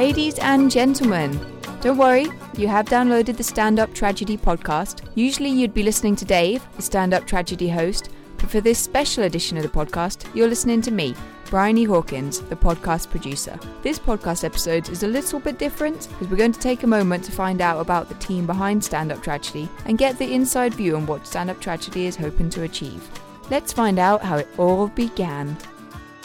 Ladies and gentlemen, don't worry, you have downloaded the Stand Up Tragedy podcast. Usually you'd be listening to Dave, the Stand Up Tragedy host, but for this special edition of the podcast, you're listening to me, Bryony Hawkins, the podcast producer. This podcast episode is a little bit different because we're going to take a moment to find out about the team behind Stand Up Tragedy and get the inside view on what Stand Up Tragedy is hoping to achieve. Let's find out how it all began.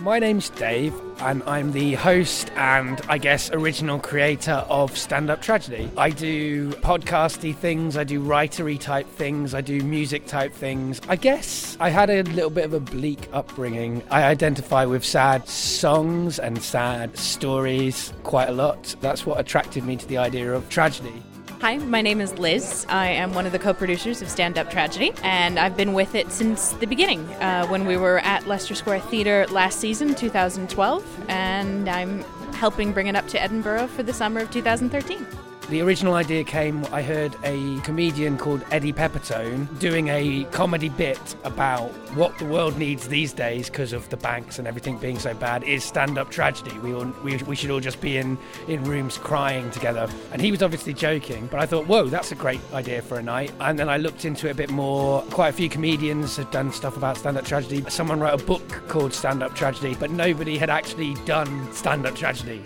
My name's Dave, and I'm the host and I guess original creator of Stand Up Tragedy. I do podcasty things, I do writery type things, I do music type things. I guess I had a little bit of a bleak upbringing. I identify with sad songs and sad stories quite a lot. That's what attracted me to the idea of tragedy. Hi, my name is Liz. I am one of the co producers of Stand Up Tragedy, and I've been with it since the beginning uh, when we were at Leicester Square Theatre last season, 2012, and I'm helping bring it up to Edinburgh for the summer of 2013. The original idea came, I heard a comedian called Eddie Pepitone doing a comedy bit about what the world needs these days because of the banks and everything being so bad is stand up tragedy. We, all, we, we should all just be in, in rooms crying together. And he was obviously joking, but I thought, whoa, that's a great idea for a night. And then I looked into it a bit more. Quite a few comedians had done stuff about stand up tragedy. Someone wrote a book called Stand Up Tragedy, but nobody had actually done stand up tragedy.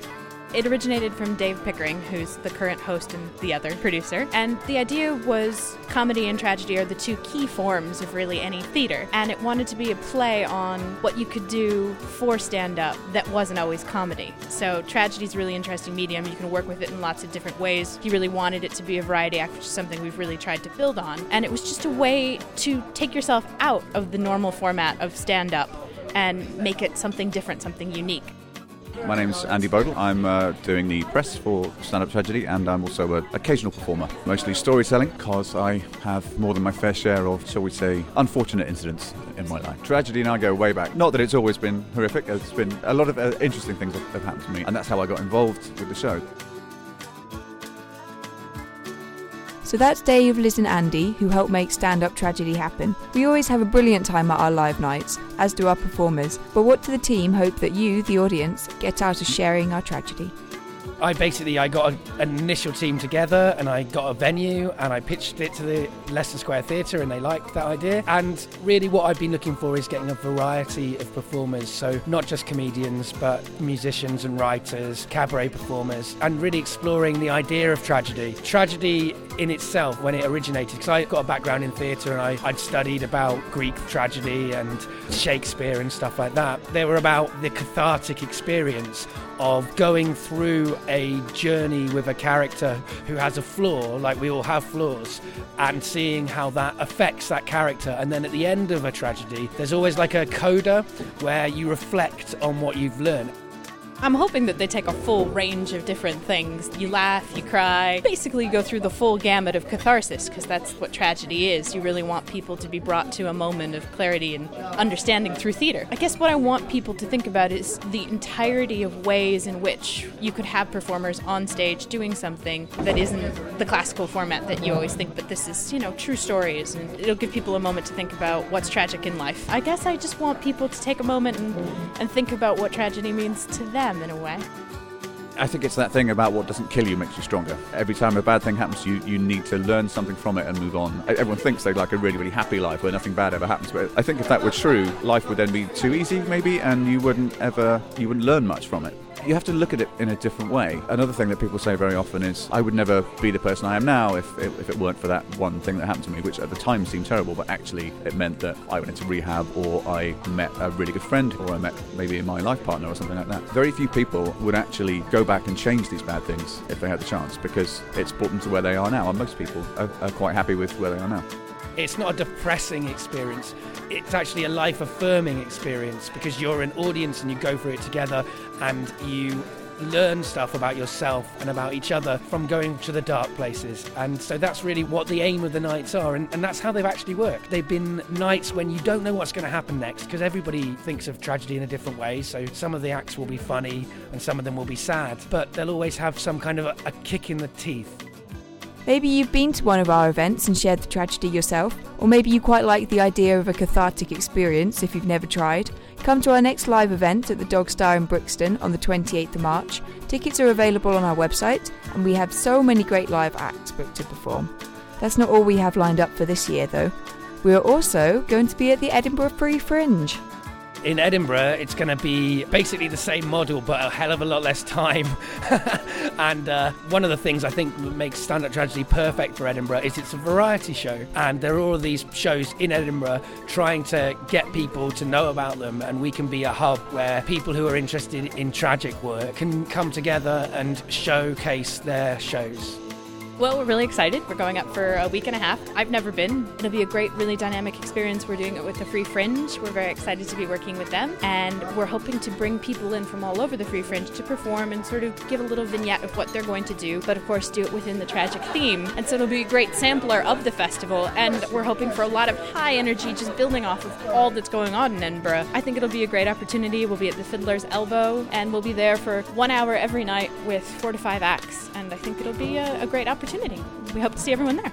It originated from Dave Pickering, who's the current host and the other producer. And the idea was comedy and tragedy are the two key forms of really any theater. And it wanted to be a play on what you could do for stand up that wasn't always comedy. So tragedy is a really interesting medium. You can work with it in lots of different ways. He really wanted it to be a variety act, which is something we've really tried to build on. And it was just a way to take yourself out of the normal format of stand up and make it something different, something unique. My name's Andy Bodle. I'm uh, doing the press for Stand Up Tragedy and I'm also an occasional performer, mostly storytelling, because I have more than my fair share of, shall we say, unfortunate incidents in my life. Tragedy and I go way back. Not that it's always been horrific, it's been a lot of uh, interesting things have, have happened to me, and that's how I got involved with the show. So that's Dave, Liz, and Andy who help make stand up tragedy happen. We always have a brilliant time at our live nights, as do our performers. But what do the team hope that you, the audience, get out of sharing our tragedy? I basically I got a, an initial team together and I got a venue and I pitched it to the Leicester Square Theatre and they liked that idea. And really, what I've been looking for is getting a variety of performers, so not just comedians but musicians and writers, cabaret performers, and really exploring the idea of tragedy. Tragedy in itself when it originated because I got a background in theatre and I, I'd studied about Greek tragedy and Shakespeare and stuff like that. They were about the cathartic experience of going through a journey with a character who has a flaw, like we all have flaws, and seeing how that affects that character. And then at the end of a tragedy, there's always like a coda where you reflect on what you've learned. I'm hoping that they take a full range of different things. You laugh, you cry, basically you go through the full gamut of catharsis because that's what tragedy is. You really want people to be brought to a moment of clarity and understanding through theater. I guess what I want people to think about is the entirety of ways in which you could have performers on stage doing something that isn't the classical format that you always think, but this is, you know, true stories and it'll give people a moment to think about what's tragic in life. I guess I just want people to take a moment and, and think about what tragedy means to them them in a way. I think it's that thing about what doesn't kill you makes you stronger. Every time a bad thing happens to you, you need to learn something from it and move on. Everyone thinks they like a really, really happy life where nothing bad ever happens. But I think if that were true, life would then be too easy, maybe, and you wouldn't ever, you wouldn't learn much from it you have to look at it in a different way. Another thing that people say very often is, I would never be the person I am now if it, if it weren't for that one thing that happened to me, which at the time seemed terrible, but actually it meant that I went into rehab or I met a really good friend or I met maybe my life partner or something like that. Very few people would actually go back and change these bad things if they had the chance because it's brought them to where they are now, and most people are, are quite happy with where they are now. It's not a depressing experience. It's actually a life affirming experience because you're an audience and you go through it together and you learn stuff about yourself and about each other from going to the dark places. And so that's really what the aim of the nights are. And, and that's how they've actually worked. They've been nights when you don't know what's going to happen next because everybody thinks of tragedy in a different way. So some of the acts will be funny and some of them will be sad, but they'll always have some kind of a, a kick in the teeth Maybe you've been to one of our events and shared the tragedy yourself, or maybe you quite like the idea of a cathartic experience if you've never tried. Come to our next live event at the Dog Star in Brixton on the 28th of March. Tickets are available on our website, and we have so many great live acts booked to perform. That's not all we have lined up for this year, though. We are also going to be at the Edinburgh Free Fringe. In Edinburgh, it's going to be basically the same model, but a hell of a lot less time. and uh, one of the things I think makes Stand Up Tragedy perfect for Edinburgh is it's a variety show. And there are all these shows in Edinburgh trying to get people to know about them. And we can be a hub where people who are interested in tragic work can come together and showcase their shows. Well, we're really excited. We're going up for a week and a half. I've never been. It'll be a great, really dynamic experience. We're doing it with the Free Fringe. We're very excited to be working with them. And we're hoping to bring people in from all over the Free Fringe to perform and sort of give a little vignette of what they're going to do, but of course, do it within the tragic theme. And so it'll be a great sampler of the festival. And we're hoping for a lot of high energy, just building off of all that's going on in Edinburgh. I think it'll be a great opportunity. We'll be at the Fiddler's Elbow and we'll be there for one hour every night with four to five acts. And I think it'll be a, a great opportunity opportunity. We hope to see everyone there.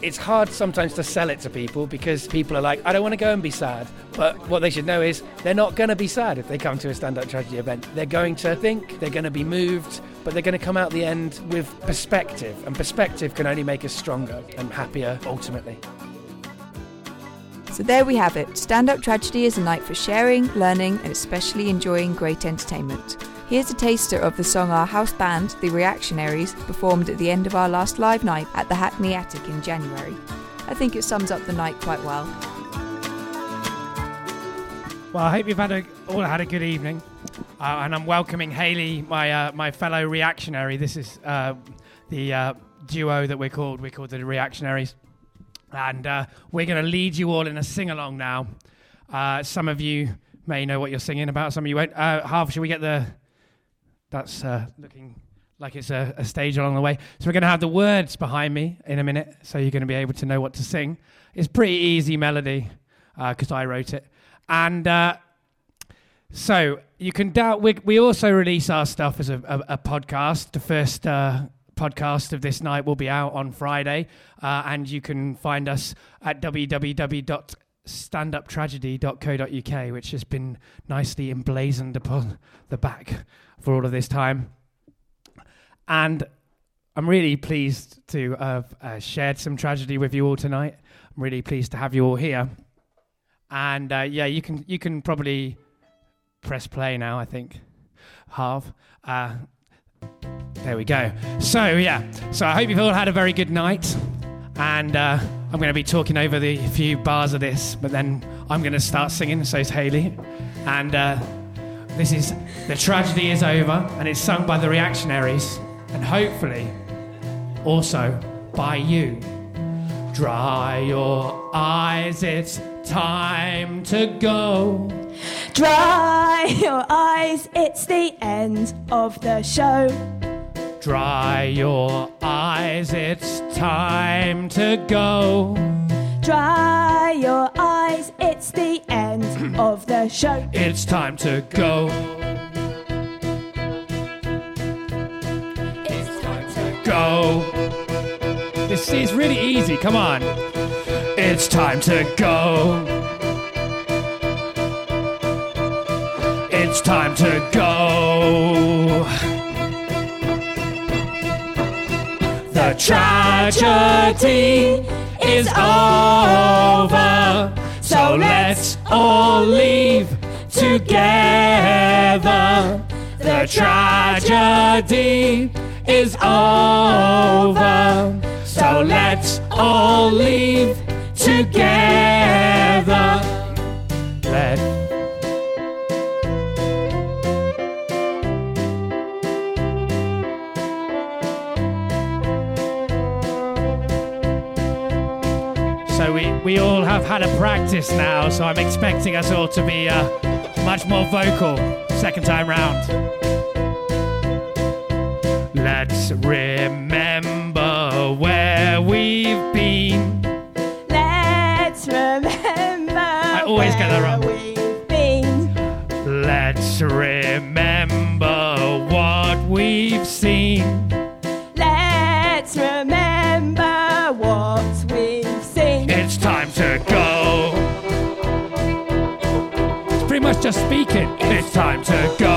It's hard sometimes to sell it to people because people are like, I don't want to go and be sad. But what they should know is they're not going to be sad if they come to a stand up tragedy event. They're going to think, they're going to be moved, but they're going to come out the end with perspective. And perspective can only make us stronger and happier ultimately. So there we have it. Stand up tragedy is a night for sharing, learning, and especially enjoying great entertainment. Here's a taster of the song our house band, The Reactionaries, performed at the end of our last live night at the Hackney Attic in January. I think it sums up the night quite well. Well, I hope you've had a, all had a good evening, uh, and I'm welcoming Haley, my uh, my fellow reactionary. This is uh, the uh, duo that we're called. We're called the Reactionaries, and uh, we're going to lead you all in a sing along now. Uh, some of you may know what you're singing about. Some of you won't. Half, should we get the that's uh, looking like it's a, a, stage along the way. So we're going to have the words behind me in a minute, so you're going to be able to know what to sing. It's pretty easy melody because uh, I wrote it, and uh, so you can doubt. We, we also release our stuff as a, a, a podcast. The first uh, podcast of this night will be out on Friday, uh, and you can find us at www.standuptragedy.co.uk, which has been nicely emblazoned upon the back for all of this time. And I'm really pleased to have uh, shared some tragedy with you all tonight. I'm really pleased to have you all here. And uh, yeah, you can you can probably press play now. I think half. Uh, there we go. So yeah, so I hope you've all had a very good night. And uh, I'm going to be talking over the few bars of this, but then I'm going to start singing. So is Haley, and uh, this is The Tragedy is Over, and it's sung by the Reactionaries, and hopefully also by you. Dry your eyes, it's time to go. Dry your eyes, it's the end of the show. Dry your eyes, it's time to go. Dry your eyes, it's the end of the show. It's time to go. It's time to go. This is really easy, come on. It's time to go. It's time to go. The tragedy is over. So let's all leave together. The tragedy is over. So let's all leave together. We we all have had a practice now, so I'm expecting us all to be uh, much more vocal second time round. Let's remember where we've been. Let's remember. I always get that wrong. We've been. Let's remember what we've seen. Much just speaking. It's time to go.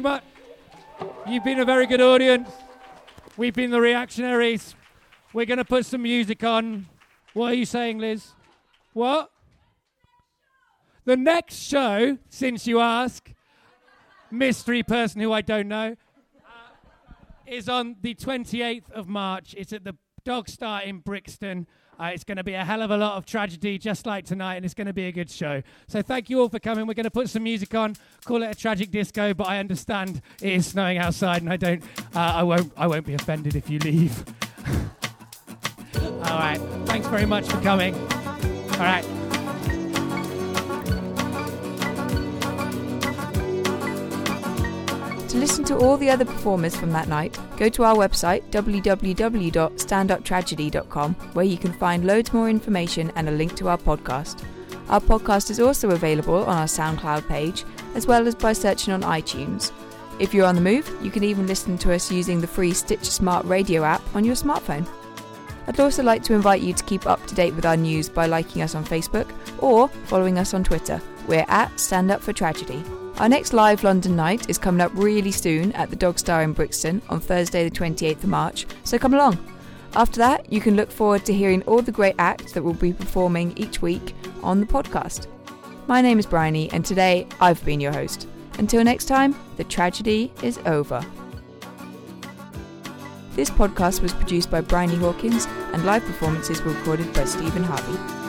Very much. You've been a very good audience. We've been the reactionaries. We're going to put some music on. What are you saying, Liz? What? The next show, since you ask, mystery person who I don't know, uh, is on the 28th of March. It's at the Dog Star in Brixton. Uh, it's going to be a hell of a lot of tragedy, just like tonight, and it's going to be a good show. So thank you all for coming. We're going to put some music on, call it a tragic disco, but I understand it is snowing outside, and I don't, uh, I won't, I won't be offended if you leave. all right. Thanks very much for coming. All right. To listen to all the other performers from that night, go to our website www.standuptragedy.com where you can find loads more information and a link to our podcast. Our podcast is also available on our SoundCloud page as well as by searching on iTunes. If you're on the move, you can even listen to us using the free Stitch Smart Radio app on your smartphone. I'd also like to invite you to keep up to date with our news by liking us on Facebook or following us on Twitter. We're at Stand Up for Tragedy. Our next live London night is coming up really soon at the Dog Star in Brixton on Thursday, the 28th of March, so come along. After that, you can look forward to hearing all the great acts that will be performing each week on the podcast. My name is Bryony, and today I've been your host. Until next time, the tragedy is over. This podcast was produced by Bryony Hawkins, and live performances were recorded by Stephen Harvey.